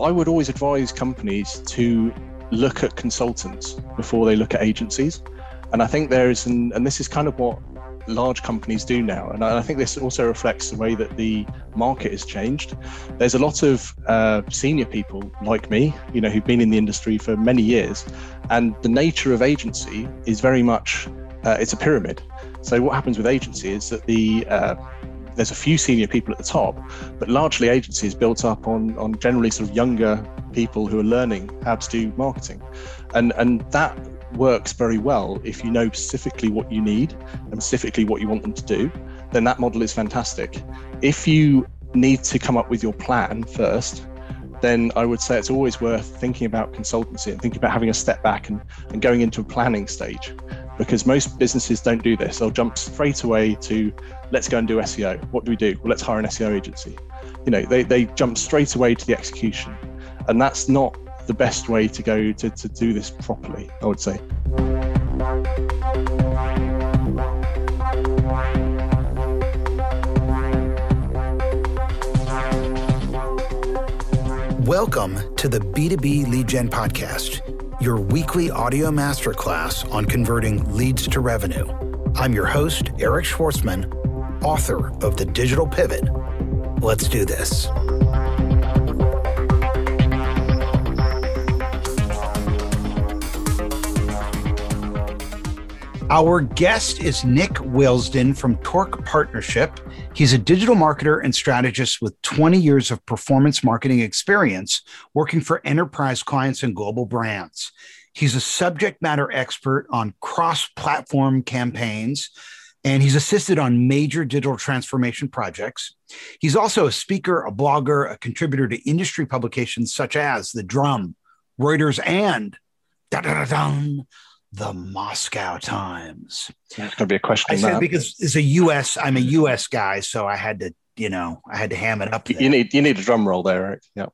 I would always advise companies to look at consultants before they look at agencies. And I think there is, an, and this is kind of what large companies do now. And I think this also reflects the way that the market has changed. There's a lot of uh, senior people like me, you know, who've been in the industry for many years, and the nature of agency is very much uh, it's a pyramid. So what happens with agency is that the uh, there's a few senior people at the top, but largely agency is built up on on generally sort of younger people who are learning how to do marketing, and and that works very well if you know specifically what you need and specifically what you want them to do, then that model is fantastic. If you need to come up with your plan first, then I would say it's always worth thinking about consultancy and thinking about having a step back and, and going into a planning stage because most businesses don't do this. They'll jump straight away to let's go and do SEO. What do we do? Well, let's hire an SEO agency. You know, they, they jump straight away to the execution. And that's not the best way to go to, to do this properly, I would say. Welcome to the B2B Lead Gen Podcast, your weekly audio masterclass on converting leads to revenue. I'm your host, Eric Schwartzman, author of The Digital Pivot. Let's do this. Our guest is Nick Wilsdon from Torque Partnership. He's a digital marketer and strategist with 20 years of performance marketing experience working for enterprise clients and global brands. He's a subject matter expert on cross platform campaigns, and he's assisted on major digital transformation projects. He's also a speaker, a blogger, a contributor to industry publications such as The Drum, Reuters, and the Moscow Times. That's going to be a question. I said that. because it's a U.S. I'm a U.S. guy, so I had to, you know, I had to ham it up. There. You need you need a drum roll there, right? Yeah.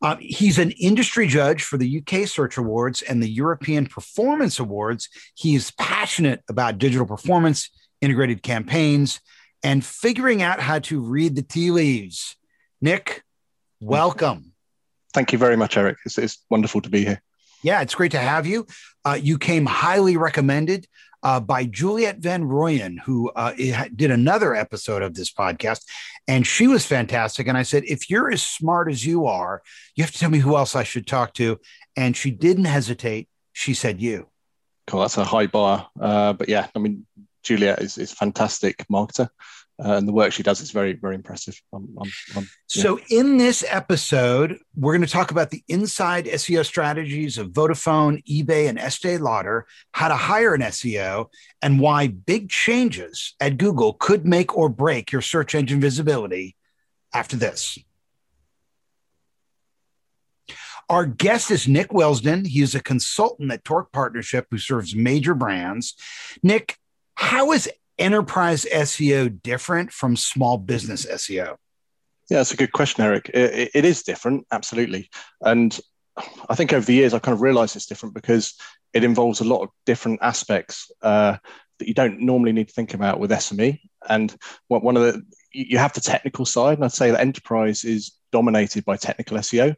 Um, he's an industry judge for the UK Search Awards and the European Performance Awards. He is passionate about digital performance, integrated campaigns, and figuring out how to read the tea leaves. Nick, welcome. Thank you very much, Eric. It's, it's wonderful to be here. Yeah, it's great to have you. Uh, you came highly recommended uh, by Juliet Van Royen, who uh, did another episode of this podcast, and she was fantastic. And I said, if you're as smart as you are, you have to tell me who else I should talk to. And she didn't hesitate. She said, you. Cool. That's a high bar. Uh, but yeah, I mean, Juliet is, is fantastic marketer uh, and the work she does is very very impressive I'm, I'm, I'm, yeah. so in this episode we're going to talk about the inside seo strategies of vodafone ebay and estee lauder how to hire an seo and why big changes at google could make or break your search engine visibility after this our guest is Nick Wilsdon. He is a consultant at Torque Partnership who serves major brands. Nick, how is enterprise SEO different from small business SEO? Yeah, that's a good question, Eric. it, it is different, absolutely. And I think over the years, I've kind of realized it's different because it involves a lot of different aspects uh, that you don't normally need to think about with SME. And one of the, you have the technical side, and I'd say that enterprise is dominated by technical SEO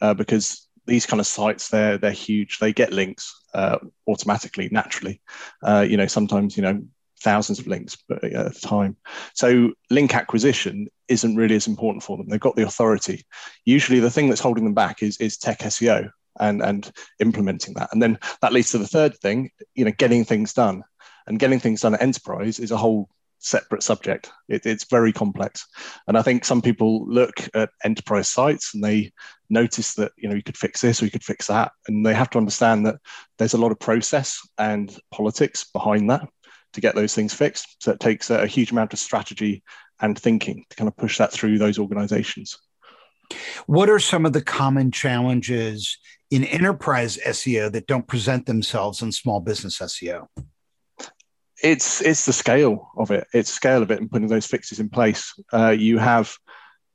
uh, because these kind of sites they're they're huge they get links uh, automatically naturally uh, you know sometimes you know thousands of links uh, at a time. So link acquisition isn't really as important for them. They've got the authority. Usually the thing that's holding them back is, is tech SEO and, and implementing that. And then that leads to the third thing, you know, getting things done. And getting things done at enterprise is a whole separate subject. It, it's very complex. And I think some people look at enterprise sites and they notice that, you know, you could fix this or you could fix that. And they have to understand that there's a lot of process and politics behind that to get those things fixed. So it takes a, a huge amount of strategy and thinking to kind of push that through those organizations. What are some of the common challenges in enterprise SEO that don't present themselves in small business SEO? It's it's the scale of it. It's scale of it and putting those fixes in place. Uh, you have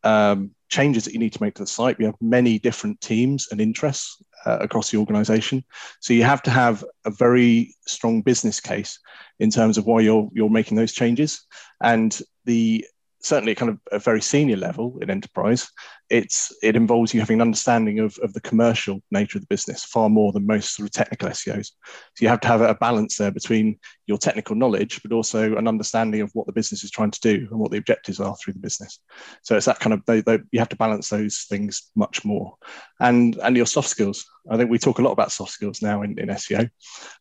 um, changes that you need to make to the site. We have many different teams and interests uh, across the organization. So you have to have a very strong business case in terms of why you're you're making those changes. And the certainly kind of a very senior level in enterprise, it's it involves you having an understanding of, of the commercial nature of the business far more than most sort of technical SEOs. So you have to have a balance there between your technical knowledge, but also an understanding of what the business is trying to do and what the objectives are through the business. So it's that kind of they, they, you have to balance those things much more, and and your soft skills. I think we talk a lot about soft skills now in, in SEO,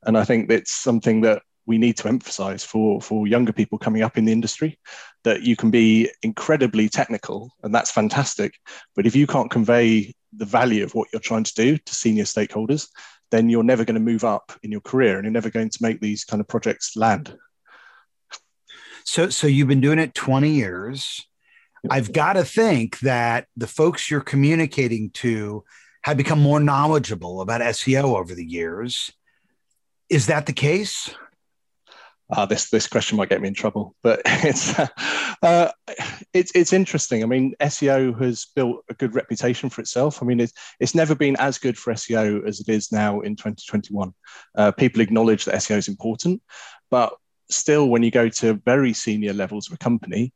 and I think it's something that we need to emphasize for for younger people coming up in the industry that you can be incredibly technical and that's fantastic. But if you can't convey the value of what you're trying to do to senior stakeholders then you're never going to move up in your career and you're never going to make these kind of projects land. So so you've been doing it 20 years. I've got to think that the folks you're communicating to have become more knowledgeable about seo over the years. Is that the case uh, this this question might get me in trouble, but it's uh, it's it's interesting. I mean, SEO has built a good reputation for itself. I mean, it's it's never been as good for SEO as it is now in 2021. Uh, people acknowledge that SEO is important, but still, when you go to very senior levels of a company,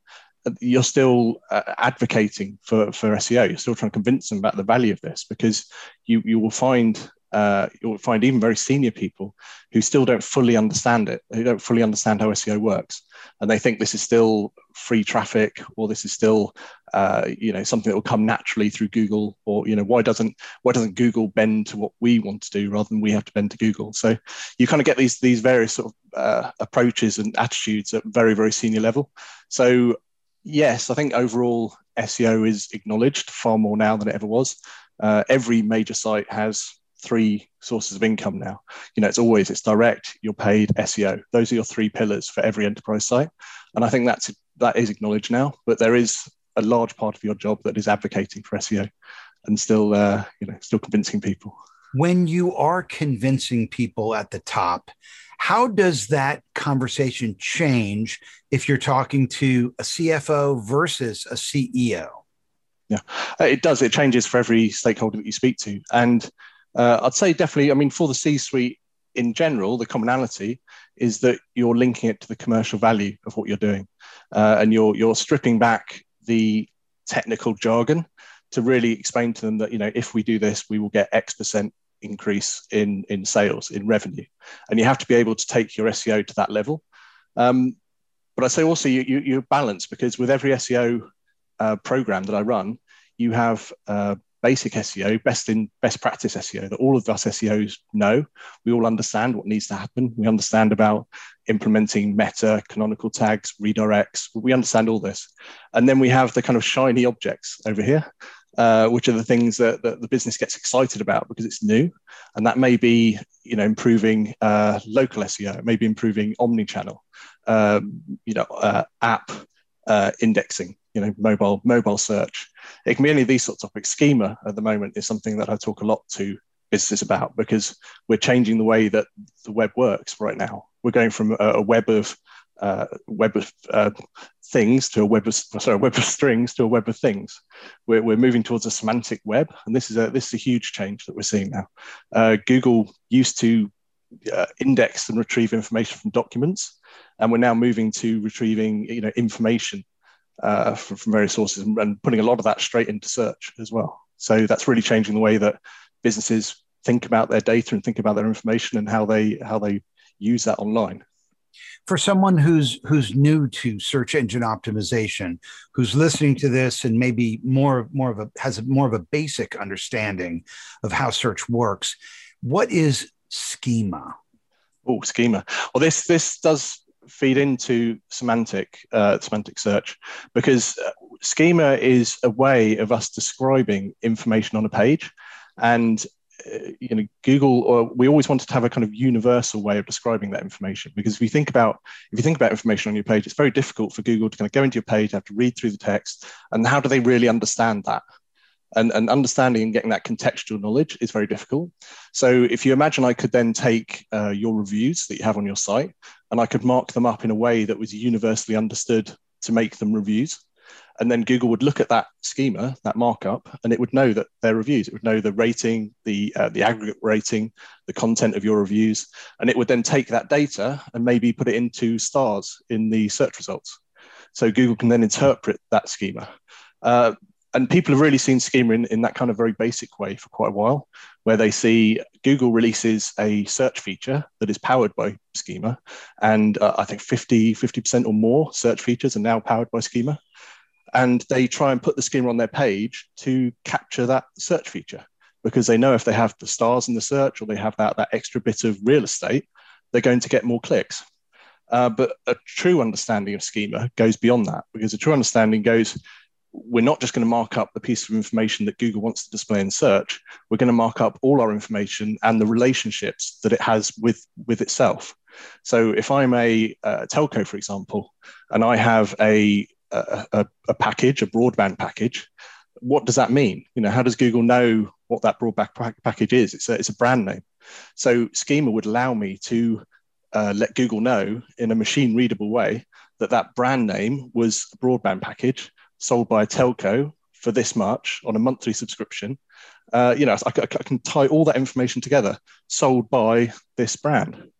uh, you're still uh, advocating for, for SEO. You're still trying to convince them about the value of this because you you will find uh, you'll find even very senior people who still don't fully understand it. They don't fully understand how SEO works, and they think this is still free traffic, or this is still, uh, you know, something that will come naturally through Google, or you know, why doesn't why doesn't Google bend to what we want to do rather than we have to bend to Google? So you kind of get these these various sort of uh, approaches and attitudes at very very senior level. So yes, I think overall SEO is acknowledged far more now than it ever was. Uh, every major site has three sources of income now. You know, it's always it's direct, you're paid, SEO. Those are your three pillars for every enterprise site, and I think that's that is acknowledged now. But there is a large part of your job that is advocating for SEO, and still, uh, you know, still convincing people. When you are convincing people at the top, how does that conversation change if you're talking to a CFO versus a CEO? Yeah, it does. It changes for every stakeholder that you speak to, and uh, I'd say definitely, I mean, for the C suite in general, the commonality is that you're linking it to the commercial value of what you're doing. Uh, and you're, you're stripping back the technical jargon to really explain to them that, you know, if we do this, we will get X percent increase in, in sales, in revenue. And you have to be able to take your SEO to that level. Um, but I say also you, you, you balance because with every SEO uh, program that I run, you have uh, basic SEO, best in best practice SEO that all of us SEOs know. We all understand what needs to happen. We understand about implementing meta, canonical tags, redirects. We understand all this. And then we have the kind of shiny objects over here, uh, which are the things that, that, the business gets excited about because it's new. And that may be, you know, improving uh, local SEO, maybe improving omni-channel, um, you know, uh, app uh, indexing, you know, mobile mobile search. It can be any of these sorts of topics. Schema at the moment is something that I talk a lot to businesses about because we're changing the way that the web works right now. We're going from a, a web of uh, web of uh, things to a web of sorry, web of strings to a web of things. We're, we're moving towards a semantic web, and this is a this is a huge change that we're seeing now. Uh, Google used to uh, index and retrieve information from documents, and we're now moving to retrieving you know information uh, from, from, various sources and, and putting a lot of that straight into search as well. So that's really changing the way that businesses think about their data and think about their information and how they how they use that online. For someone who's who's new to search engine optimization who's listening to this and maybe more more of a has more of a basic understanding of how search works what is schema? Oh schema. Well this this does feed into semantic uh, semantic search because uh, schema is a way of us describing information on a page. And uh, you know google or we always wanted to have a kind of universal way of describing that information because if you think about if you think about information on your page it's very difficult for google to kind of go into your page have to read through the text. And how do they really understand that? And, and understanding and getting that contextual knowledge is very difficult. So if you imagine I could then take uh, your reviews that you have on your site and I could mark them up in a way that was universally understood to make them reviews. And then Google would look at that schema, that markup, and it would know that they're reviews. It would know the rating, the uh, the aggregate rating, the content of your reviews, and it would then take that data and maybe put it into stars in the search results. So Google can then interpret that schema. Uh, and people have really seen schema in, in that kind of very basic way for quite a while, where they see Google releases a search feature that is powered by schema. And uh, I think 50, 50% or more search features are now powered by schema. And they try and put the schema on their page to capture that search feature because they know if they have the stars in the search or they have that, that extra bit of real estate, they're going to get more clicks. Uh, but a true understanding of schema goes beyond that because a true understanding goes, we're not just going to mark up the piece of information that Google wants to display in search. We're going to mark up all our information and the relationships that it has with, with itself. So if I'm a, telco, for example, and I have a, a, a package, a broadband package, what does that mean? You know, how does Google know what that broadband package is? It's a, it's a brand name. So Schema would allow me to uh, let Google know in a machine readable way that that brand name was a broadband package sold by a telco for this much on a monthly subscription. Uh, you know, I, I, can tie all that information together, sold by this brand.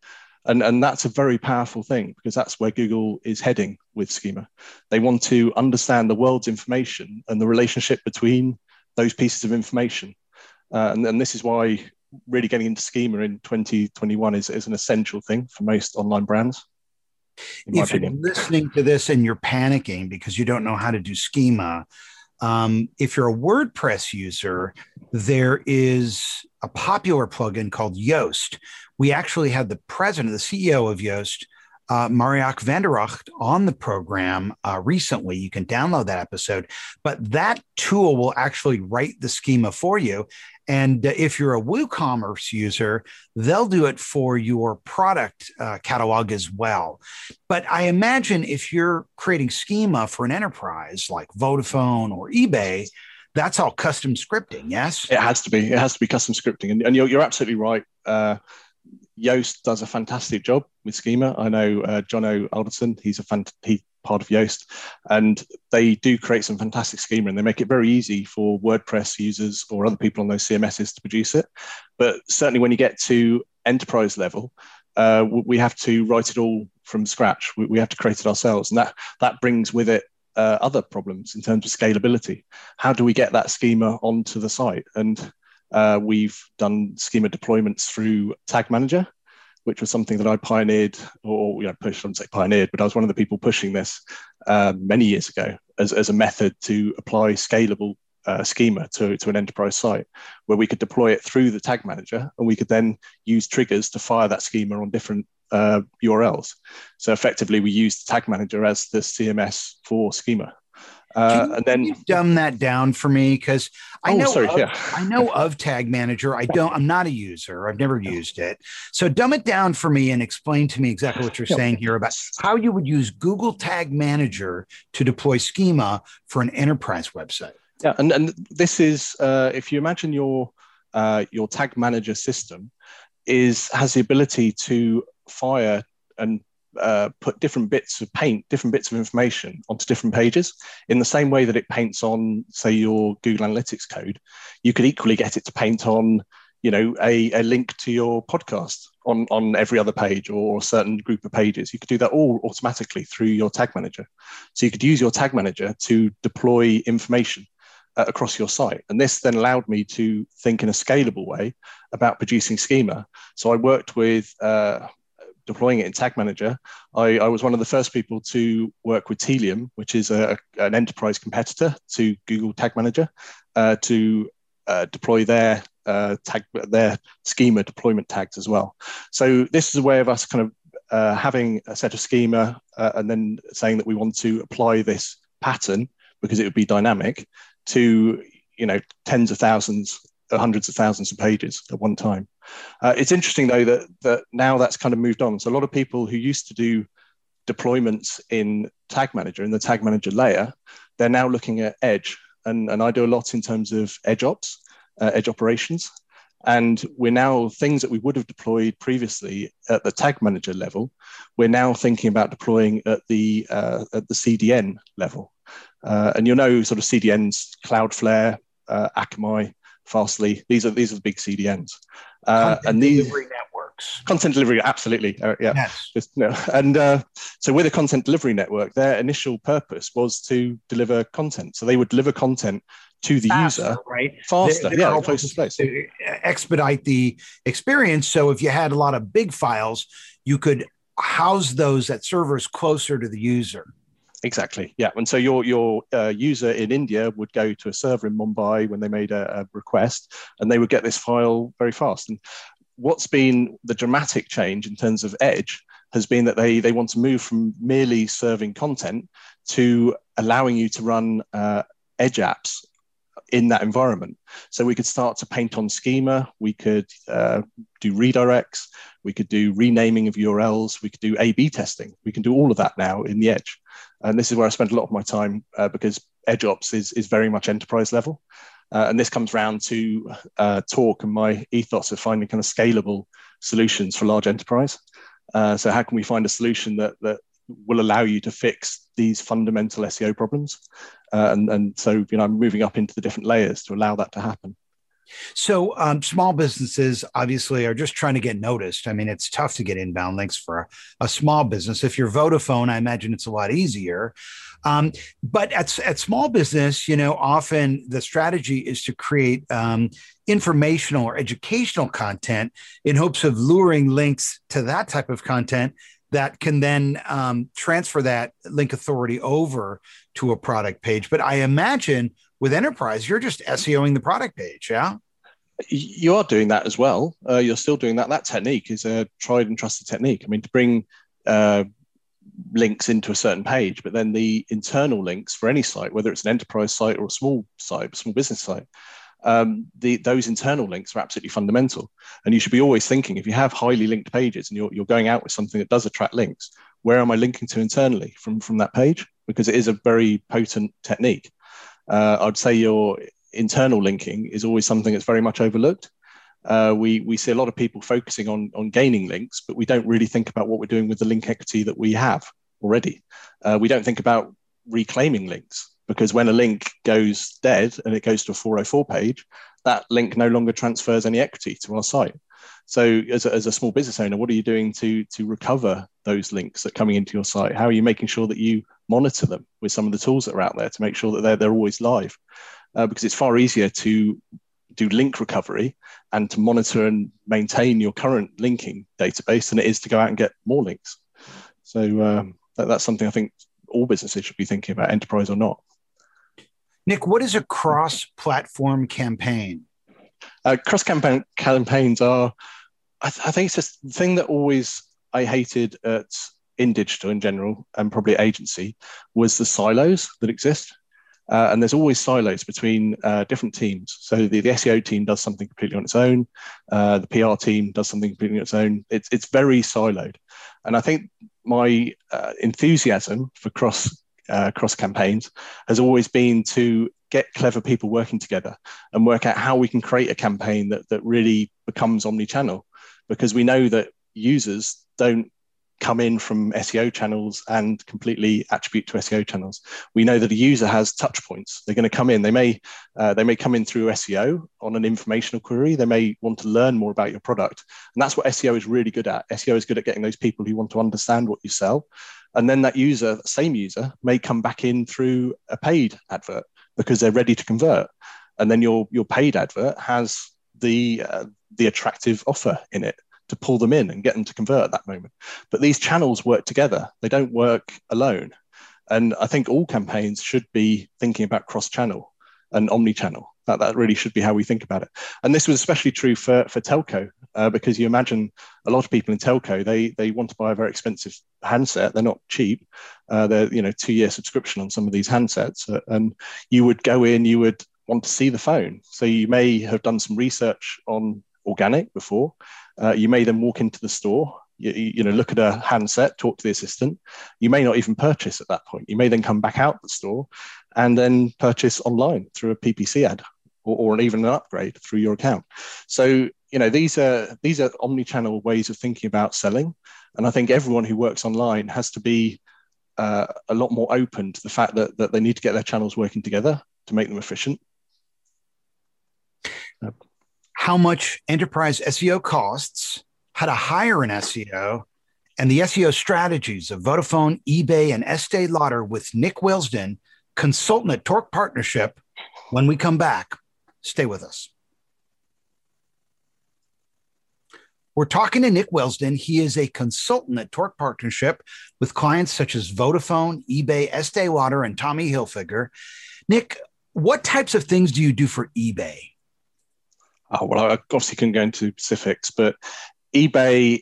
And, and that's a very powerful thing because that's where Google is heading with Schema. They want to understand the world's information and the relationship between those pieces of information. Uh, and, and this is why really getting into schema in 2021 is, is an essential thing for most online brands. If you're listening to this and you're panicking because you don't know how to do schema, um, if you're a WordPress user, there is a popular plugin called Yoast. We actually had the president, the CEO of Yoast, uh, Marieke van de Rakt on the program uh, recently. You can download that episode, but that tool will actually write the schema for you. And uh, if you're a WooCommerce user, they'll do it for your product uh, catalog as well. But I imagine if you're creating schema for an enterprise like Vodafone or eBay, that's all custom scripting, yes? It has to be. It has to be custom scripting. And, and you're, you're absolutely right. Uh, Yoast does a fantastic job with schema. I know uh, Jono Alderson, he's a fan, he part of Yoast, and they do create some fantastic schema and they make it very easy for WordPress users or other people on those CMSs to produce it. But certainly when you get to enterprise level, uh, we have to write it all from scratch. We, we, have to create it ourselves, and that that brings with it uh, other problems in terms of scalability. How do we get that schema onto the site? And uh, we've done schema deployments through Tag Manager, which was something that I pioneered, or you know, pushed. I don't say pioneered, but I was one of the people pushing this uh, many years ago as, as a method to apply scalable uh, schema to, to an enterprise site, where we could deploy it through the Tag Manager, and we could then use triggers to fire that schema on different uh, URLs. So effectively, we used Tag Manager as the CMS for schema. Uh, and then dumb that down for me because I oh, know sorry, of, yeah. I know of Tag Manager. I don't. I'm not a user. I've never used it. So dumb it down for me and explain to me exactly what you're yeah. saying here about how you would use Google Tag Manager to deploy schema for an enterprise website. Yeah, and and this is uh, if you imagine your uh, your Tag Manager system is has the ability to fire and uh, put different bits of paint, different bits of information onto different pages. In the same way that it paints on, say, your Google Analytics code, you could equally get it to paint on, you know, a, a link to your podcast on, on every other page or a certain group of pages. You could do that all automatically through your tag manager. So you could use your tag manager to deploy information uh, across your site. And this then allowed me to think in a scalable way about producing schema. So I worked with uh, deploying it in Tag Manager, I, I, was one of the first people to work with Tealium, which is a, an enterprise competitor to Google Tag Manager, uh, to uh, deploy their uh, tag their schema deployment tags as well. So this is a way of us kind of uh, having a set of schema uh, and then saying that we want to apply this pattern because it would be dynamic to you know tens of thousands hundreds of thousands of pages at one time. Uh, it's interesting though that that now that's kind of moved on. So a lot of people who used to do deployments in Tag Manager in the Tag Manager layer, they're now looking at Edge, and and I do a lot in terms of Edge ops, uh, Edge operations, and we're now things that we would have deployed previously at the Tag Manager level, we're now thinking about deploying at the uh, at the CDN level. Uh, and you'll know sort of CDNs, Cloudflare, uh, Akamai, Fastly. These are these are the big CDNs, uh, and these network. networks. Content delivery, absolutely. Uh, yeah. Yes. Just, no. And uh, so with a content delivery network, their initial purpose was to deliver content. So they would deliver content to the faster, user right faster they're yeah closest place expedite the experience so if you had a lot of big files you could house those at servers closer to the user exactly yeah. And so your your uh, user in india would go to a server in mumbai when they made a, a request and they would get this file very fast. And what's been the dramatic change in terms of edge has been that they they want to move from merely serving content to allowing you to run uh, edge apps in that environment. So we could start to paint on schema, we could uh, do redirects, we could do renaming of URLs, we could do A B testing. We can do all of that now in the edge. And this is where I spend a lot of my time uh, because edge ops is, is very much enterprise level. Uh, and this comes round to uh, Torque and my ethos of finding kind of scalable solutions for large enterprise. Uh, so how can we find a solution that, that will allow you to fix these fundamental SEO problems. Uh, and, and so, you know, I'm moving up into the different layers to allow that to happen. So, um, small businesses obviously are just trying to get noticed. I mean, it's tough to get inbound links for a, a small business. If you're Vodafone, I imagine it's a lot easier. Um, but at, at small business, you know, often the strategy is to create um, informational or educational content in hopes of luring links to that type of content that can then um, transfer that link authority over to a product page. But I imagine with enterprise, you're just SEOing the product page, yeah? You are doing that as well. Uh, you're still doing that. That technique is a tried and trusted technique. I mean, to bring uh, links into a certain page, but then the internal links for any site, whether it's an enterprise site or a small site, small business site, um, the, those internal links are absolutely fundamental. And you should be always thinking if you have highly linked pages and you're, you're going out with something that does attract links, where am I linking to internally from, from that page? Because it is a very potent technique. Uh, I'd say your internal linking is always something that's very much overlooked. Uh, we, we see a lot of people focusing on, on gaining links, but we don't really think about what we're doing with the link equity that we have already. Uh, we don't think about reclaiming links because when a link goes dead and it goes to a 404 page, that link no longer transfers any equity to our site. So, as a, as a small business owner, what are you doing to to recover those links that are coming into your site? How are you making sure that you monitor them with some of the tools that are out there to make sure that they're they're always live? Uh, because it's far easier to do link recovery and to monitor and maintain your current linking database than it is to go out and get more links. So um, that, that's something I think all businesses should be thinking about, enterprise or not. Nick, what is a cross platform campaign? Uh, cross campaign campaigns are, I, th- I, think it's the thing that always I hated at in digital in general and probably agency was the silos that exist. Uh, and there's always silos between uh, different teams. So the, the, SEO team does something completely on its own. Uh, the PR team does something completely on its own. It's, it's very siloed. And I think my uh, enthusiasm for cross uh, cross campaigns has always been to get clever people working together and work out how we can create a campaign that, that really becomes omni-channel because we know that users don't come in from SEO channels and completely attribute to SEO channels. We know that a user has touch points. They're going to come in. They may uh, they may come in through SEO on an informational query. They may want to learn more about your product, and that's what SEO is really good at. SEO is good at getting those people who want to understand what you sell and then that user, same user, may come back in through a paid advert because they're ready to convert. And then your your paid advert has the uh, the attractive offer in it to pull them in and get them to convert at that moment. But these channels work together; they don't work alone. And I think all campaigns should be thinking about cross-channel and omni-channel. That, that really should be how we think about it. And this was especially true for, for telco, uh, because you imagine a lot of people in telco, they, they want to buy a very expensive handset. They're not cheap. Uh, they're, you know, two year subscription on some of these handsets. Uh, and you would go in, you would want to see the phone. So you may have done some research on organic before. Uh, you may then walk into the store you, you, know look at a handset talk to the assistant you may not even purchase at that point you may then come back out the store and then purchase online through a ppc ad or, or even an upgrade through your account. So you know these are these are omni-channel ways of thinking about selling, and I think everyone who works online has to be uh, a lot more open to the fact that that they need to get their channels working together to make them efficient. How much enterprise SEO costs? how to hire an SEO, and the SEO strategies of Vodafone, eBay, and Estee Lauder with Nick Wilsdon, consultant at Torque Partnership. When we come back, stay with us. We're talking to Nick Wilsdon. He is a consultant at Torque Partnership with clients such as Vodafone, eBay, Estee Lauder, and Tommy Hilfiger. Nick, what types of things do you do for eBay? Oh, well, I obviously can go into specifics, but eBay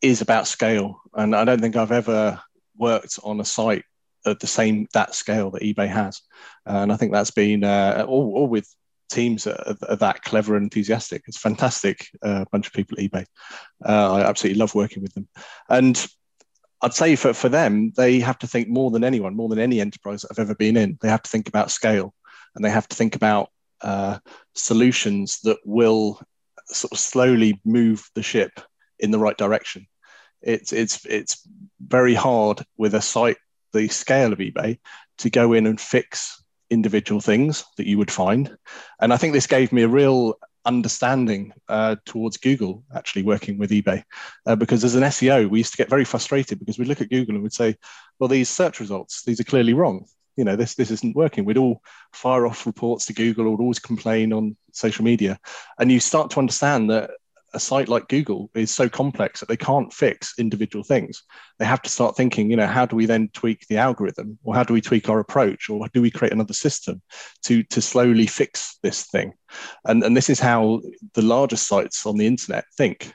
is about scale. And I don't think I've ever worked on a site at the same that scale that eBay has. and I think that's been uh, all, all with teams are, are, that clever and enthusiastic. It's fantastic uh, bunch of people at eBay. Uh, I absolutely love working with them. And I'd say for, for them, they have to think more than anyone, more than any enterprise that I've ever been in. They have to think about scale and they have to think about uh, solutions that will sort of slowly move the ship in the right direction. It's it's it's very hard with a site the scale of eBay to go in and fix individual things that you would find. And I think this gave me a real understanding uh, towards Google actually working with eBay. Uh, because as an SEO, we used to get very frustrated because we'd look at Google and we'd say, well, these search results, these are clearly wrong. You know, this this isn't working. We'd all fire off reports to Google or would always complain on social media. And you start to understand that a site like Google is so complex that they can't fix individual things. They have to start thinking, you know, how do we then tweak the algorithm, or how do we tweak our approach, or do we create another system to to slowly fix this thing? And and this is how the largest sites on the internet think.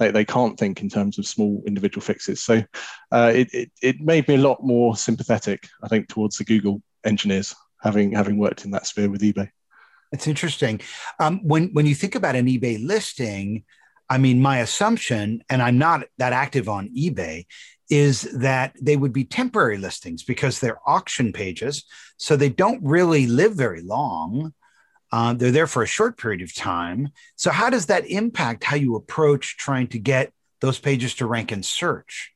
They, they can't think in terms of small individual fixes. So uh, it, it, it made me a lot more sympathetic, I think, towards the Google engineers, having having worked in that sphere with eBay. It's interesting. Um, when when you think about an eBay listing, I mean, my assumption, and I'm not that active on eBay, is that they would be temporary listings because they're auction pages, so they don't really live very long. Uh, they're there for a short period of time. So, how does that impact how you approach trying to get those pages to rank in search?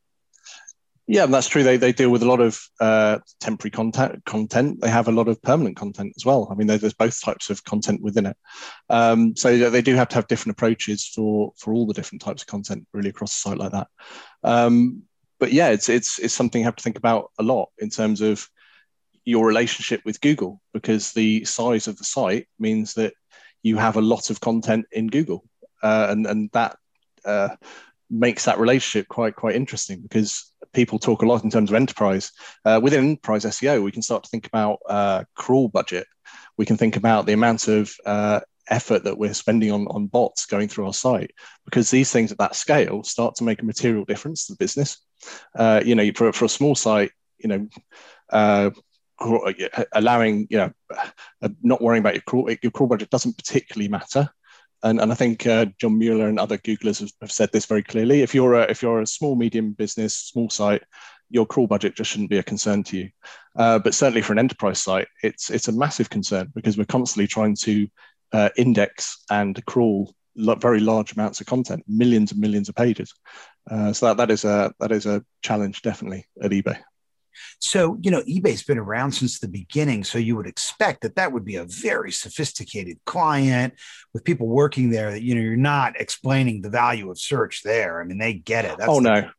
Yeah, and that's true. They, they deal with a lot of uh, temporary content. Content. They have a lot of permanent content as well. I mean, there's both types of content within it. Um, so they do have to have different approaches for for all the different types of content really across a site like that. Um, but yeah, it's it's it's something you have to think about a lot in terms of your relationship with Google because the size of the site means that you have a lot of content in Google, uh, and and that. Uh, makes that relationship quite quite interesting because people talk a lot in terms of enterprise. Uh, within enterprise SEO, we can start to think about uh, crawl budget. We can think about the amount of uh, effort that we're spending on, on bots going through our site because these things at that scale start to make a material difference to the business. Uh, you know, for, for a small site, you know, uh, allowing, you know, uh, not worrying about your crawl, your crawl budget doesn't particularly matter and, and I think uh, John Mueller and other Googlers have, have, said this very clearly. If you're a, if you're a small medium business, small site, your crawl budget just shouldn't be a concern to you. Uh, but certainly for an enterprise site, it's it's a massive concern because we're constantly trying to uh, index and crawl very large amounts of content, millions and millions of pages. Uh, so that, that is a that is a challenge definitely at eBay. So, you know, eBay's been around since the beginning. So you would expect that that would be a very sophisticated client with people working there that, you know, you're not explaining the value of search there. I mean, they get it. That's oh, the- no.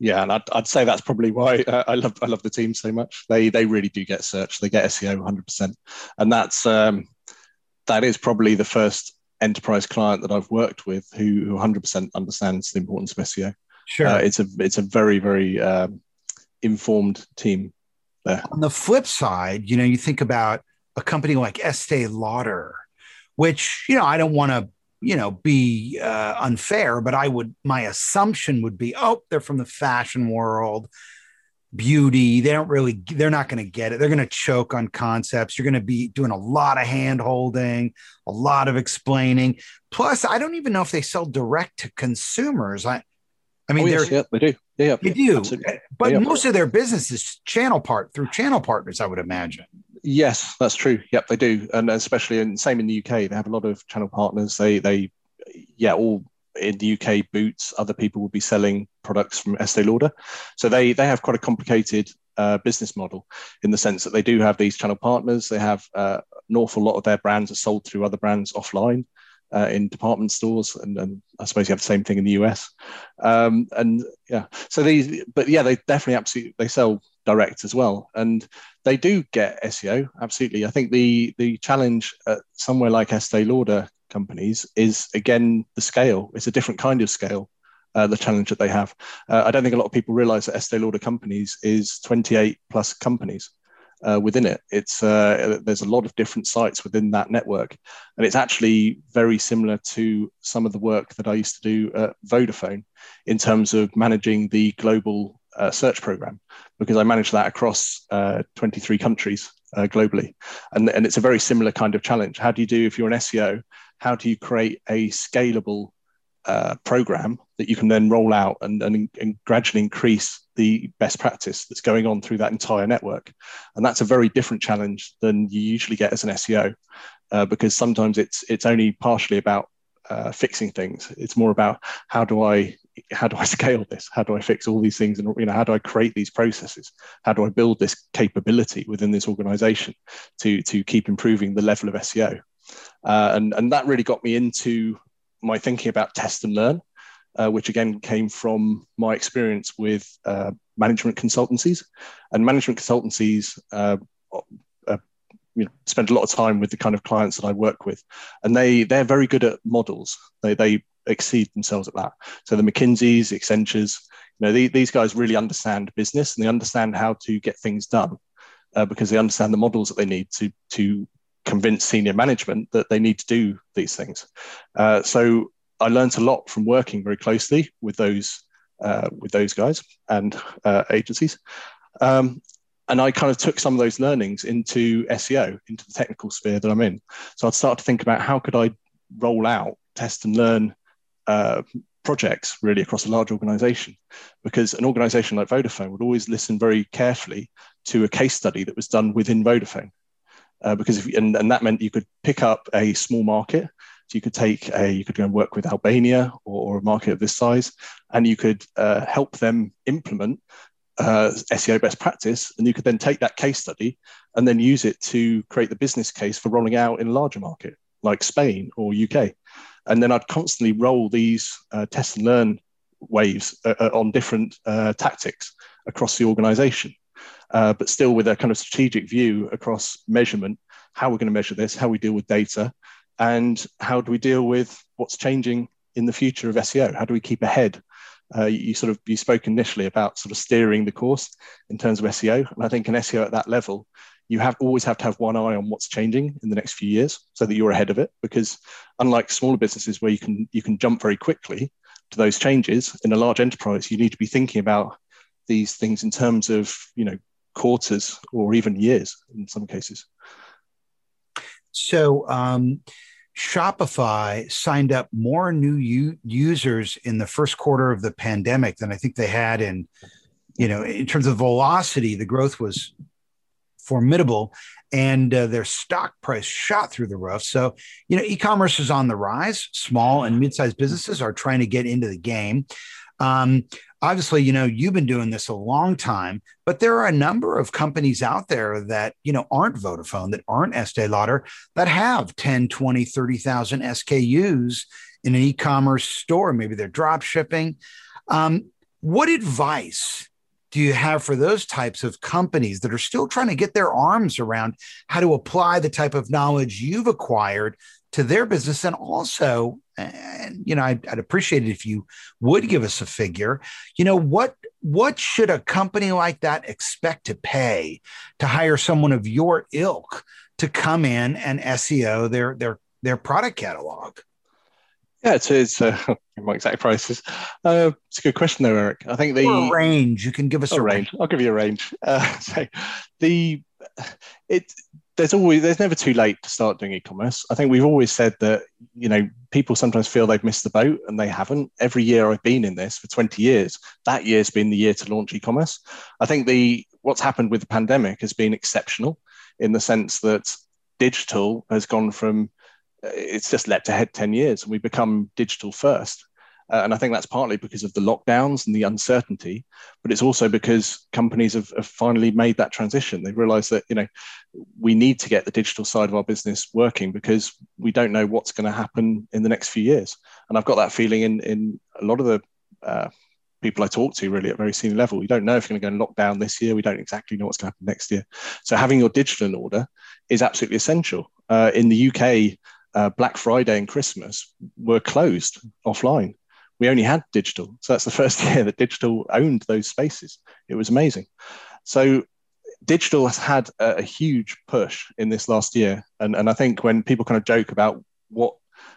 Yeah, and I'd, I'd say that's probably why uh, I love I love the team so much. They they really do get search. They get SEO 100, percent and that's um, that is probably the first enterprise client that I've worked with who, who 100% understands the importance of SEO. Sure, uh, it's a it's a very very um, informed team there. On the flip side, you know, you think about a company like Estee Lauder, which, you know, I don't want to, you know, be uh, unfair, but I would, my assumption would be, oh, they're from the fashion world, beauty. They don't really, they're not going to get it. They're going to choke on concepts. You're going to be doing a lot of hand holding, a lot of explaining. Plus, I don't even know if they sell direct to consumers. I, I mean, oh, yes, yeah, they do. Yeah, they do. Absolutely. But yeah. most of their business is channel part through channel partners, I would imagine. Yes, that's true. Yep, they do, and especially in same in the UK, they have a lot of channel partners. They they yeah, all in the UK, Boots, other people will be selling products from Estee Lauder, so they they have quite a complicated uh, business model in the sense that they do have these channel partners. They have uh, an awful lot of their brands are sold through other brands offline. Uh, in department stores, and, and, I suppose you have the same thing in the US. Um, and yeah, so these, but yeah, they definitely absolutely they sell direct as well, and they do get SEO absolutely. I think the the challenge at somewhere like Estee Lauder companies is again the scale. It's a different kind of scale. Uh, the challenge that they have. Uh, I don't think a lot of people realize that Estee Lauder companies is 28 plus companies uh, within it. It's uh, there's a lot of different sites within that network, and it's actually very similar to some of the work that I used to do at Vodafone in terms of managing the global uh, search program, because I manage that across uh, 23 countries uh, globally, and and it's a very similar kind of challenge. How do you do if you're an SEO? How do you create a scalable uh, program that you can then roll out and, and, and, gradually increase the best practice that's going on through that entire network. And that's a very different challenge than you usually get as an SEO, uh, because sometimes it's it's only partially about uh, fixing things. It's more about how do I how do I scale this? How do I fix all these things? And you know, how do I create these processes? How do I build this capability within this organization to to keep improving the level of SEO? Uh, and and that really got me into my thinking about test and learn, uh, which again came from my experience with uh, management consultancies. And management consultancies uh, uh, you know, spend a lot of time with the kind of clients that I work with, and they they're very good at models. They they exceed themselves at that. So the McKinseys, Accentures, you know, the, these guys really understand business and they understand how to get things done uh, because they understand the models that they need to to convince senior management that they need to do these things. Uh, so I learned a lot from working very closely with those uh, with those guys and uh, agencies. Um, and I kind of took some of those learnings into SEO, into the technical sphere that I'm in. So I'd start to think about how could I roll out, test and learn uh, projects really across a large organization because an organization like Vodafone would always listen very carefully to a case study that was done within Vodafone uh, because if and, and that meant you could pick up a small market. So you could take a, you could go and work with Albania or, or a market of this size, and you could uh, help them implement uh, SEO best practice, and you could then take that case study and then use it to create the business case for rolling out in a larger market like Spain or UK. And then I'd constantly roll these uh, test and learn waves uh, uh on different uh, tactics across the organization uh, but still with a kind of strategic view across measurement, how we're going to measure this, how we deal with data, and how do we deal with what's changing in the future of SEO? How do we keep ahead? Uh, you sort of you spoke initially about sort of steering the course in terms of SEO, and I think in SEO at that level, you have always have to have one eye on what's changing in the next few years, so that you're ahead of it. Because unlike smaller businesses where you can you can jump very quickly to those changes, in a large enterprise, you need to be thinking about these things in terms of you know quarters or even years in some cases. So, um, Shopify signed up more new u- users in the first quarter of the pandemic than I think they had in, you know, in terms of velocity, the growth was formidable and uh, their stock price shot through the roof. So, you know, e commerce is on the rise. Small and mid sized businesses are trying to get into the game. Um, obviously, you know, you've been doing this a long time, but there are a number of companies out there that, you know, aren't Vodafone, that aren't Estee Lauder, that have 10, 20, 30,000 SKUs in an e-commerce store. Maybe they're drop shipping. Um, what advice do you have for those types of companies that are still trying to get their arms around how to apply the type of knowledge you've acquired to their business and also and you know I'd, I'd, appreciate it if you would give us a figure you know what what should a company like that expect to pay to hire someone of your ilk to come in and seo their their their product catalog yeah, it's, it's uh, my exact prices. Uh, it's a good question, though, Eric. I think the or range you can give us a, a range. range. I'll give you a range. Uh, so the it there's always there's never too late to start doing e-commerce. I think we've always said that you know people sometimes feel they've missed the boat and they haven't. Every year I've been in this for 20 years, that year's been the year to launch e-commerce. I think the what's happened with the pandemic has been exceptional in the sense that digital has gone from it's just leapt ahead 10 years and we become digital first. Uh, and I think that's partly because of the lockdowns and the uncertainty, but it's also because companies have, have finally made that transition. They've realized that, you know, we need to get the digital side of our business working because we don't know what's going to happen in the next few years. And I've got that feeling in, in a lot of the uh, people I talk to really at very senior level. We don't know if you're going to go in lockdown this year. We don't exactly know what's going to happen next year. So having your digital in order is absolutely essential. Uh, in the UK, uh, Black Friday and Christmas were closed offline we only had digital. So that's the first year that digital owned those spaces. It was amazing. So digital has had a, a, huge push in this last year. And, and I think when people kind of joke about what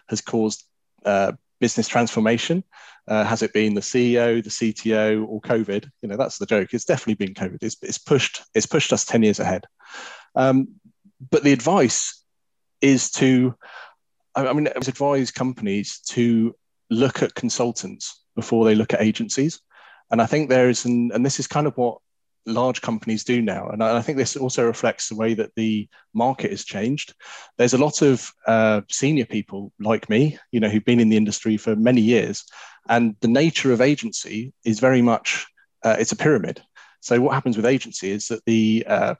has caused uh, business transformation, uh, has it been the CEO, the CTO, or COVID? You know, that's the joke. It's definitely been COVID. It's, it's pushed it's pushed us ten years ahead. Um, but the advice is to, I mean, I advise companies to look at consultants before they look at agencies. And I think there is, an, and this is kind of what large companies do now. And I think this also reflects the way that the market has changed. There's a lot of uh, senior people like me, you know, who've been in the industry for many years. And the nature of agency is very much, uh, it's a pyramid. So what happens with agency is that the uh,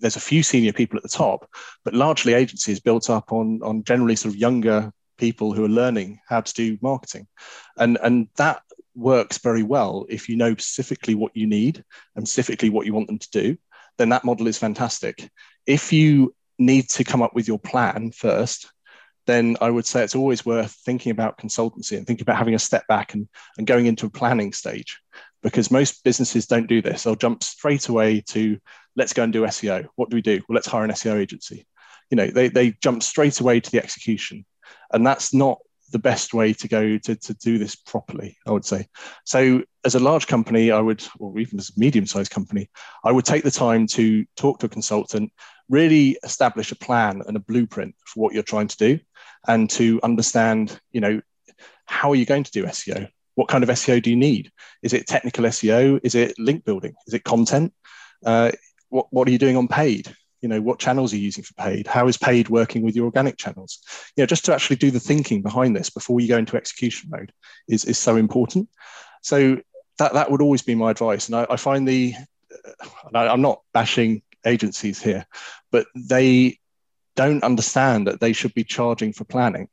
there's a few senior people at the top, but largely agency is built up on on generally sort of younger people who are learning how to do marketing. And, and that works very well if you know specifically what you need and specifically what you want them to do, then that model is fantastic. If you need to come up with your plan first, then I would say it's always worth thinking about consultancy and thinking about having a step back and, and going into a planning stage because most businesses don't do this. They'll jump straight away to let's go and do SEO. What do we do? Well, let's hire an SEO agency. You know, they, they jump straight away to the execution and that's not the best way to go to, to do this properly, I would say. So, as a large company, I would, or even as a medium sized company, I would take the time to talk to a consultant, really establish a plan and a blueprint for what you're trying to do, and to understand, you know, how are you going to do SEO? What kind of SEO do you need? Is it technical SEO? Is it link building? Is it content? Uh, what, what are you doing on paid? You know what channels are you using for paid? How is paid working with your organic channels? You know just to actually do the thinking behind this before you go into execution mode is, is so important. So that that would always be my advice. And i, I find the uh, i'm not bashing agencies here but they don't understand that they should be charging for planning.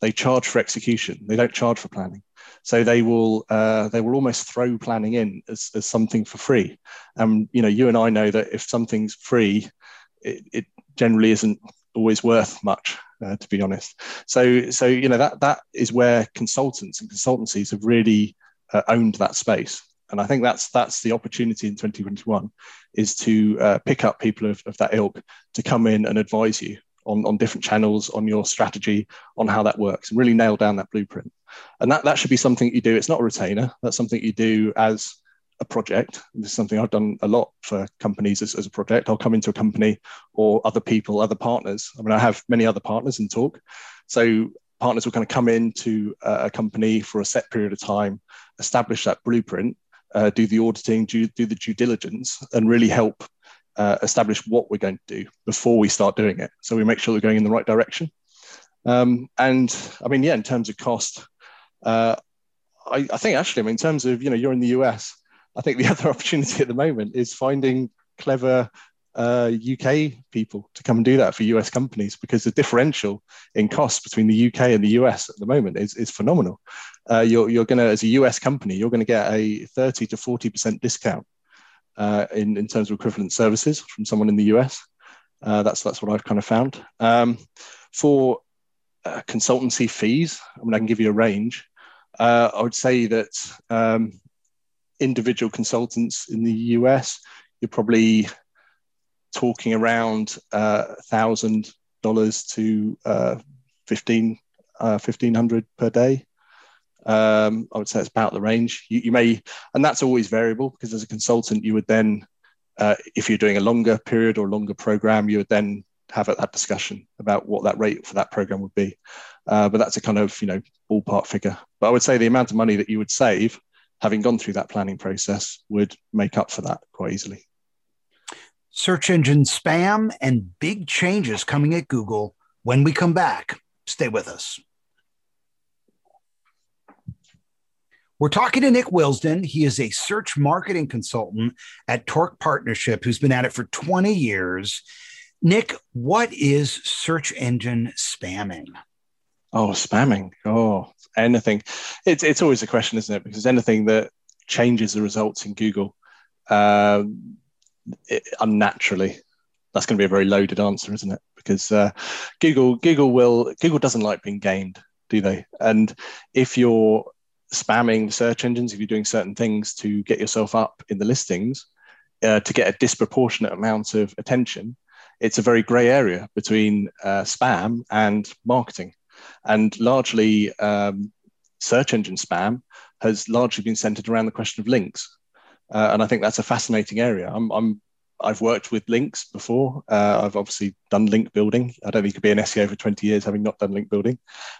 They charge for execution. They don't charge for planning so they will uh, they will almost throw planning in as, as something for free and you know you and i know that if something's free it, it generally isn't always worth much, uh, to be honest. So, so you know that that is where consultants and consultancies have really uh, owned that space, and I think that's that's the opportunity in 2021 is to uh, pick up people of, of that ilk to come in and advise you on, on different channels, on your strategy, on how that works, and really nail down that blueprint. And that that should be something you do. It's not a retainer. That's something you do as a project. This is something I've done a lot for companies as, as, a project. I'll come into a company or other people, other partners. I mean, I have many other partners in Torque. So partners will kind of come into a company for a set period of time, establish that blueprint, uh, do the auditing, do, do the due diligence, and really help uh, establish what we're going to do before we start doing it. So we make sure we're going in the right direction. Um, and I mean, yeah, in terms of cost, uh, I, I, think actually, I mean, in terms of, you know, you're in the US, I think the other opportunity at the moment is finding clever uh, UK people to come and do that for US companies because the differential in cost between the UK and the US at the moment is, is phenomenal. Uh, you're, you're going to, as a US company, you're going to get a 30 to 40% discount uh, in, in terms of equivalent services from someone in the US. Uh, that's, that's what I've kind of found. Um, for uh, consultancy fees, I mean, I can give you a range. Uh, I would say that um, individual consultants in the US, you're probably talking around uh, thousand dollars to uh, fifteen fifteen hundred per day. Um, I would say it's about the range. You, you, may, and that's always variable because as a consultant, you would then, uh, if you're doing a longer period or longer program, you would then have that discussion about what that rate for that program would be. Uh, but that's a kind of you know ballpark figure. But I would say the amount of money that you would save having gone through that planning process would make up for that quite easily. Search engine spam and big changes coming at Google. When we come back, stay with us. We're talking to Nick Wilsdon. He is a search marketing consultant at Torque Partnership who's been at it for 20 years. Nick, what is search engine spamming? Oh, spamming. Oh, anything. It's it's always a question, isn't it? Because anything that changes the results in Google um, it, unnaturally, that's going to be a very loaded answer, isn't it? Because uh, Google Google will Google doesn't like being gamed, do they? And if you're spamming the search engines, if you're doing certain things to get yourself up in the listings, uh, to get a disproportionate amount of attention, it's a very grey area between uh, spam and marketing. And largely, um, search engine spam has largely been centered around the question of links. Uh, and I think that's a fascinating area. I'm, I'm I've worked with links before. Uh, I've obviously done link building. I don't think you could be an SEO for 20 years having not done link building.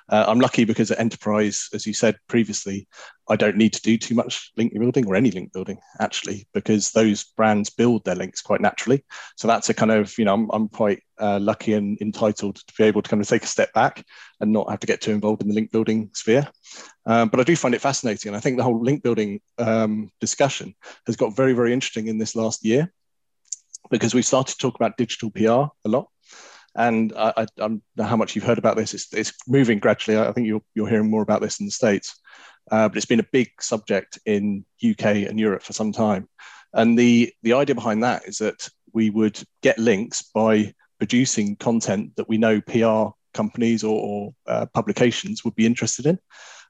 Uh, I'm lucky because at Enterprise, as you said previously, I don't need to do too much link building or any link building actually, because those brands build their links quite naturally. So that's a kind of, you know, I'm, I'm quite uh, lucky and entitled to be able to kind of take a step back and not have to get too involved in the link building sphere. Um, but I do find it fascinating. And I think the whole link building um, discussion has got very, very interesting in this last year because we started to talk about digital PR a lot. And I, I, don't know how much you've heard about this. It's, it's moving gradually. I think you're, you're hearing more about this in the States. Uh, but it's been a big subject in UK and Europe for some time. And the, the idea behind that is that we would get links by producing content that we know PR companies or, or uh, publications would be interested in.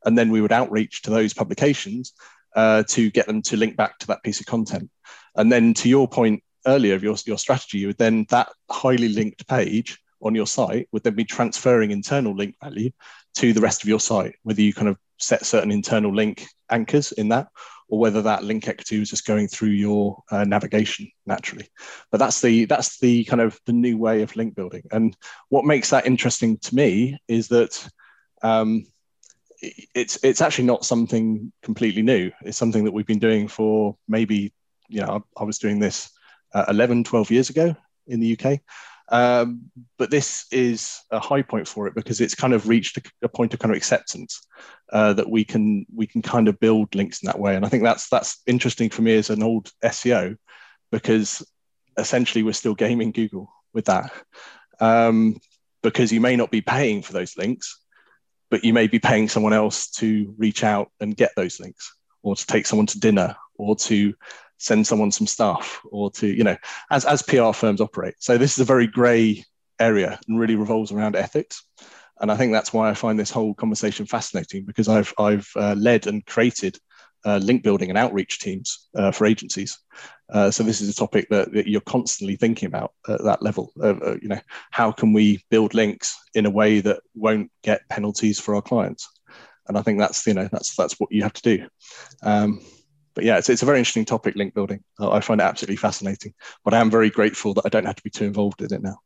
And then we would outreach to those publications uh, to get them to link back to that piece of content. And then to your point earlier of your, your strategy, you would then that highly linked page on your site would then be transferring internal link value to the rest of your site, whether you kind of set certain internal link anchors in that, or whether that link equity was just going through your uh, navigation naturally. But that's the that's the kind of the new way of link building. And what makes that interesting to me is that um, it's it's actually not something completely new. It's something that we've been doing for maybe you know I, I was doing this uh, 11, 12 years ago in the UK. Um, but this is a high point for it because it's kind of reached a, a point of kind of acceptance uh, that we can we can kind of build links in that way. And I think that's that's interesting for me as an old SEO because essentially we're still gaming Google with that um, because you may not be paying for those links, but you may be paying someone else to reach out and get those links or to take someone to dinner or to send someone some stuff or to you know as as pr firms operate. So this is a very gray area and really revolves around ethics. And i think that's why i find this whole conversation fascinating because i've i've uh, led and created uh, link building and outreach teams uh, for agencies. Uh, so this is a topic that, that, you're constantly thinking about at that level uh, you know how can we build links in a way that won't get penalties for our clients? And i think that's you know that's that's what you have to do. Um, but yeah, it's, it's a very interesting topic, link building. I find it absolutely fascinating, but I am very grateful that I don't have to be too involved in it now.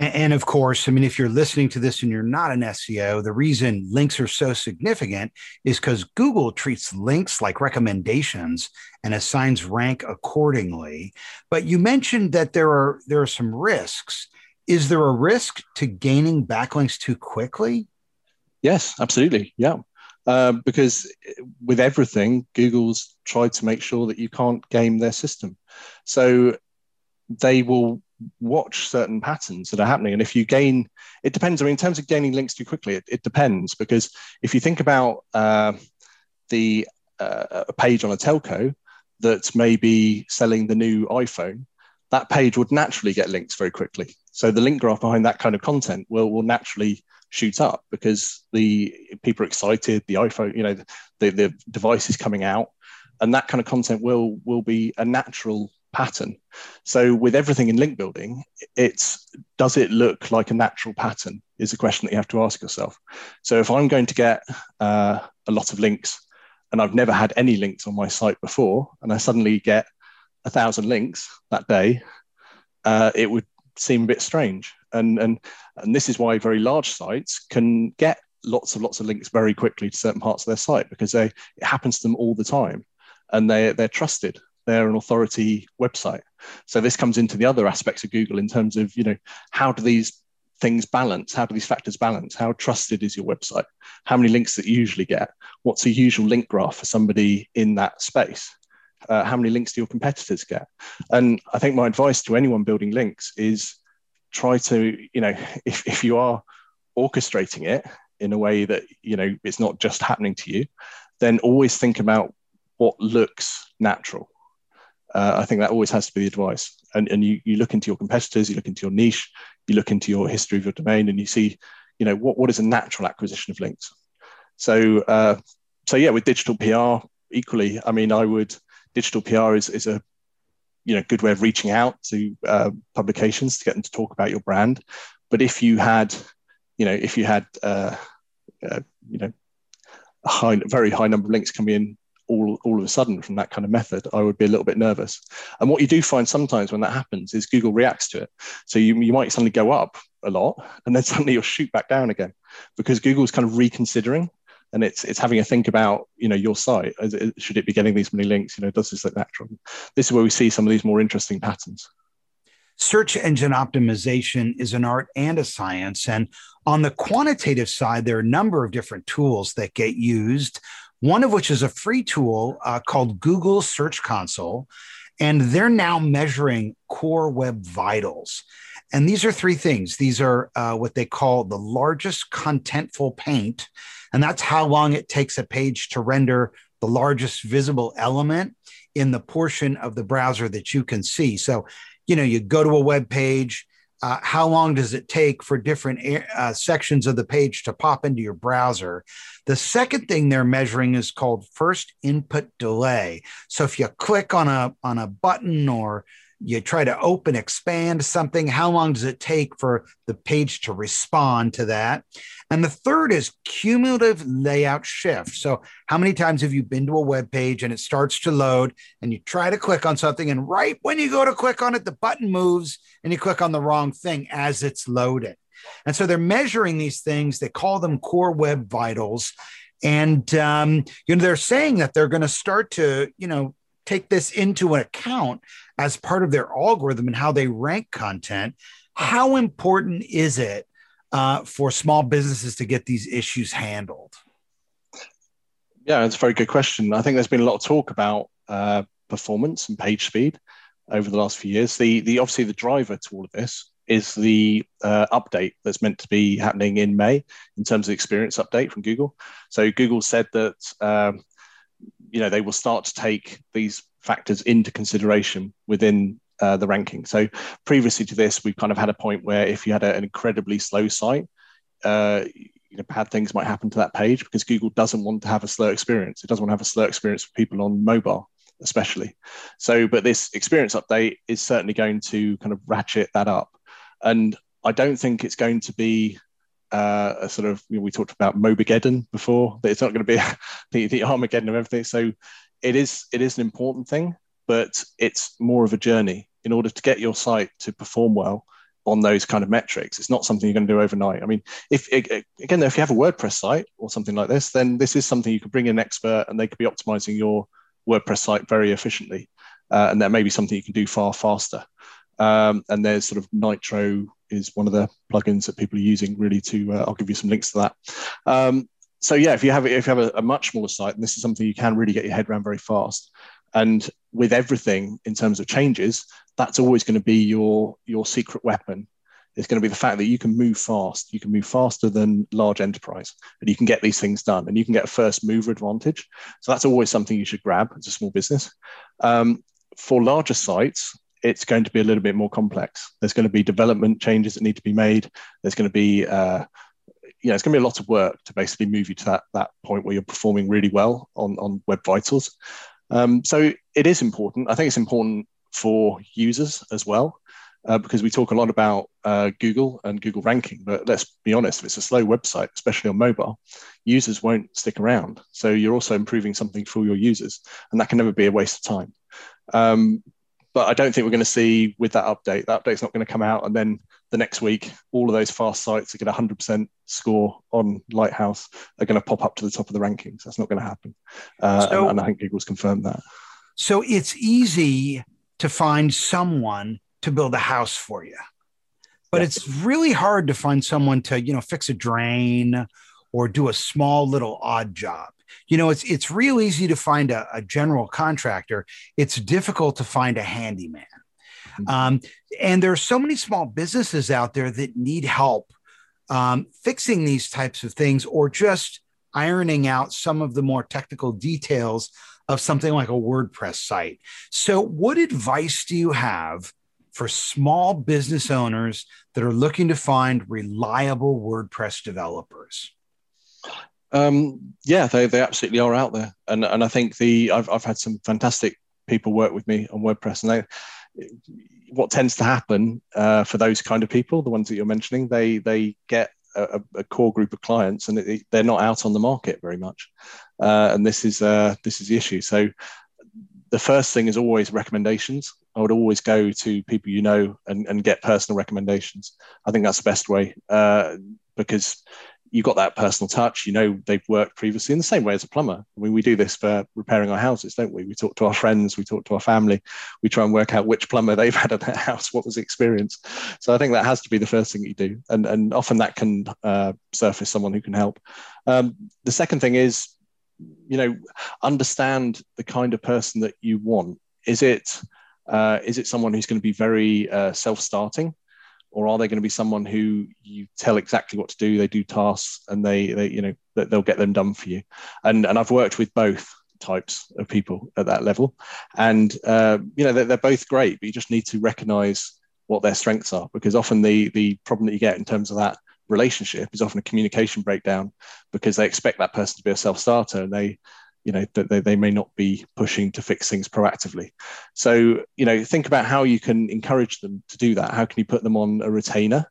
And, and of course, I mean, if you're listening to this and you're not an SEO, the reason links are so significant is because Google treats links like recommendations and assigns rank accordingly. But you mentioned that there are there are some risks. Is there a risk to gaining backlinks too quickly? Yes, absolutely. Yeah. Um, because with everything, Google's tried to make sure that you can't game their system. So they will watch certain patterns that are happening. And if you gain, it depends. I mean, in terms of gaining links too quickly, it, it depends because if you think about uh, the uh, a page on a telco that may be selling the new iPhone, that page would naturally get links very quickly. So the link graph behind that kind of content will will naturally shoot up because the people are excited, the iPhone, you know, the, the device is coming out, and that kind of content will will be a natural pattern. So with everything in link building, it's does it look like a natural pattern is a question that you have to ask yourself. So if I'm going to get uh, a lot of links and I've never had any links on my site before, and I suddenly get a thousand links that day, uh, it would seem a bit strange and and and this is why very large sites can get lots of lots of links very quickly to certain parts of their site because they it happens to them all the time and they they're trusted they're an authority website so this comes into the other aspects of google in terms of you know how do these things balance? How do these factors balance? How trusted is your website? How many links that you usually get? What's a usual link graph for somebody in that space? Uh, how many links do your competitors get? And I think my advice to anyone building links is try to, you know, if, if you are orchestrating it in a way that, you know, it's not just happening to you, then always think about what looks natural. Uh, I think that always has to be the advice. And, and you, you look into your competitors, you look into your niche, you look into your history of your domain, and you see, you know, what, what is a natural acquisition of links. So, uh, so yeah, with digital PR, equally, I mean, I would digital PR is is a you know good way of reaching out to uh, publications to get them to talk about your brand. But if you had, you know, if you had, uh, uh, you know, a high, very high number of links coming in all, all of a sudden from that kind of method, I would be a little bit nervous. And what you do find sometimes when that happens is Google reacts to it. So you, you might suddenly go up a lot and then suddenly you'll shoot back down again because Google's kind of reconsidering and it's it's having a think about you know your site should it be getting these many links you know does this look natural this is where we see some of these more interesting patterns search engine optimization is an art and a science and on the quantitative side there are a number of different tools that get used one of which is a free tool uh, called Google Search Console. And they're now measuring core web vitals. And these are three things. These are uh, what they call the largest contentful paint. And that's how long it takes a page to render the largest visible element in the portion of the browser that you can see. So, you know, you go to a web page, uh, how long does it take for different uh, sections of the page to pop into your browser. The second thing they're measuring is called first input delay. So if you click on a on a button or you try to open, expand something, how long does it take for the page to respond to that? And the third is cumulative layout shift. So, how many times have you been to a web page and it starts to load and you try to click on something, and right when you go to click on it, the button moves and you click on the wrong thing as it's loaded? And so they're measuring these things. They call them core web vitals. And um, you know they're saying that they're going to start to you know take this into account as part of their algorithm and how they rank content. How important is it uh, for small businesses to get these issues handled? Yeah, it's a very good question. I think there's been a lot of talk about uh, performance and page speed over the last few years. The, the obviously the driver to all of this is the uh, update that's meant to be happening in May in terms of the experience update from Google. So Google said that um, you know they will start to take these factors into consideration within uh, the ranking. So previously to this, we've kind of had a point where if you had a, an incredibly slow site, uh, you know, bad things might happen to that page because Google doesn't want to have a slow experience. It doesn't want to have a slow experience for people on mobile, especially. So, but this experience update is certainly going to kind of ratchet that up. And I don't think it's going to be uh, a sort of you know, we talked about Mobilegeddon before. That it's not going to be the, the Armageddon of everything. So it is it is an important thing, but it's more of a journey in order to get your site to perform well on those kind of metrics. It's not something you're going to do overnight. I mean, if again, if you have a WordPress site or something like this, then this is something you could bring in an expert and they could be optimizing your WordPress site very efficiently, uh, and that may be something you can do far faster. Um, and there's sort of Nitro is one of the plugins that people are using really to. Uh, I'll give you some links to that. Um, so yeah, if you have if you have a, a, much smaller site, and this is something you can really get your head around very fast. And with everything in terms of changes, that's always going to be your your secret weapon. It's going to be the fact that you can move fast. You can move faster than large enterprise, and you can get these things done, and you can get a first mover advantage. So that's always something you should grab as a small business. Um, for larger sites, it's going to be a little bit more complex. There's going to be development changes that need to be made. There's going to be, uh, you know, it's going to be a lot of work to basically move you to that, that point where you're performing really well on, on Web Vitals. Um, so it is important. I think it's important for users as well, uh, because we talk a lot about uh, Google and Google ranking. But let's be honest, if it's a slow website, especially on mobile, users won't stick around. So you're also improving something for your users, and that can never be a waste of time. Um, but I don't think we're going to see with that update. That update's not going to come out, and then the next week, all of those fast sites that get a hundred percent score on Lighthouse are going to pop up to the top of the rankings. That's not going to happen, uh, so, and, and I think Google's confirmed that. So it's easy to find someone to build a house for you. but yeah. it's really hard to find someone to you know fix a drain or do a small little odd job you know it's it's real easy to find a, a general contractor it's difficult to find a handyman mm-hmm. um, and there are so many small businesses out there that need help um, fixing these types of things or just ironing out some of the more technical details of something like a WordPress site. So, what advice do you have for small business owners that are looking to find reliable WordPress developers? Um, yeah, they, they absolutely are out there, and and I think the I've I've had some fantastic people work with me on WordPress, and they what tends to happen uh, for those kind of people, the ones that you're mentioning, they they get a, a core group of clients, and it, they're not out on the market very much, uh, and this is uh, this is the issue. So the first thing is always recommendations. I would always go to people you know and, and get personal recommendations. I think that's the best way uh, because you've got that personal touch. You know they've worked previously in the same way as a plumber. I mean, we do this for repairing our houses, don't we? We talk to our friends, we talk to our family, we try and work out which plumber they've had at their house, what was the experience. So I think that has to be the first thing you do, and and often that can uh, surface someone who can help. Um, the second thing is, you know, understand the kind of person that you want. Is it uh, is it someone who's going to be very uh, self-starting? Or are they going to be someone who you tell exactly what to do they do tasks and they, they you know they'll get them done for you? And and i've worked with both types of people at that level. And uh, you know they're, they're both great but you just need to recognize what their strengths are because often the the problem that you get in terms of that relationship is often a communication breakdown because they expect that person to be a self-starter and they you know that they, they may not be pushing to fix things proactively. So you know think about how you can encourage them to do that. How can you put them on a retainer?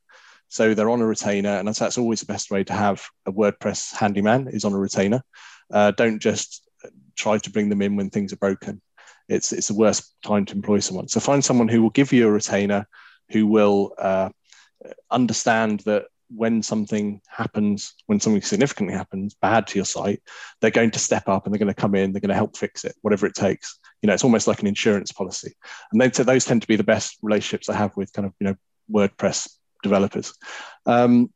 So they're on a retainer and that's, always the best way to have a wordpress handyman is on a retainer. Uh, don't just try to bring them in when things are broken. It's it's the worst time to employ someone. So find someone who will give you a retainer who will uh, understand that when something happens, when something significantly happens bad to your site, they're going to step up and they're going to come in, they're going to help fix it, whatever it takes. You know, it's almost like an insurance policy. And they, so those tend to be the best relationships I have with kind of, you know, WordPress developers. Um,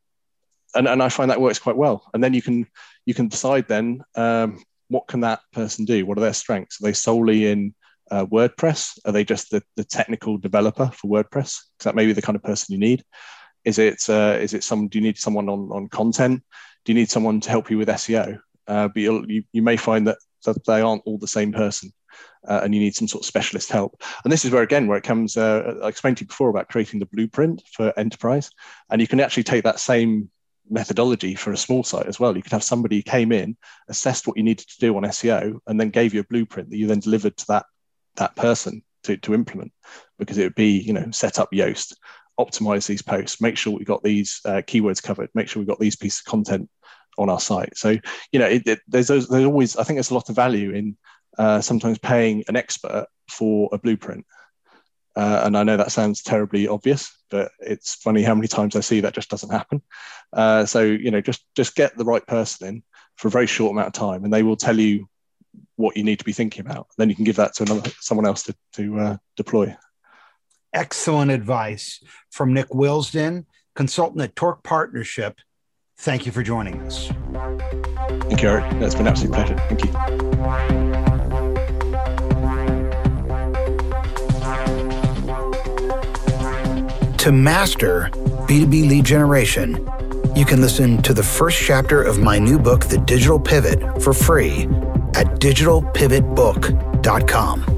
and, and I find that works quite well. And then you can you can decide then um, what can that person do? What are their strengths? Are they solely in uh, WordPress? Are they just the, the technical developer for WordPress? Because that may be the kind of person you need. Is it uh, is it some? Do you need someone on on content? Do you need someone to help you with SEO? Uh, but you you may find that that they aren't all the same person. Uh, and you need some sort of specialist help. And this is where, again, where it comes, uh, I explained to you before about creating the blueprint for enterprise. And you can actually take that same methodology for a small site as well. You could have somebody came in, assessed what you needed to do on SEO, and then gave you a blueprint that you then delivered to that, that person to, to implement because it would be, you know, set up Yoast, optimize these posts, make sure we got these uh, keywords covered, make sure we got these pieces of content on our site. So, you know, it, it, there's, there's always, I think there's a lot of value in uh, sometimes paying an expert for a blueprint. Uh, and I know that sounds terribly obvious, but it's funny how many times I see that just doesn't happen. Uh, so, you know, just just get the right person in for a very short amount of time, and they will tell you what you need to be thinking about. Then you can give that to another someone else to to uh, deploy excellent advice from Nick Wilsdon, consultant at Torque Partnership. Thank you for joining us. Thank you, Eric. That's been an absolute pleasure. Thank you. To master B2B lead generation, you can listen to the first chapter of my new book, The Digital Pivot, for free at digitalpivotbook.com.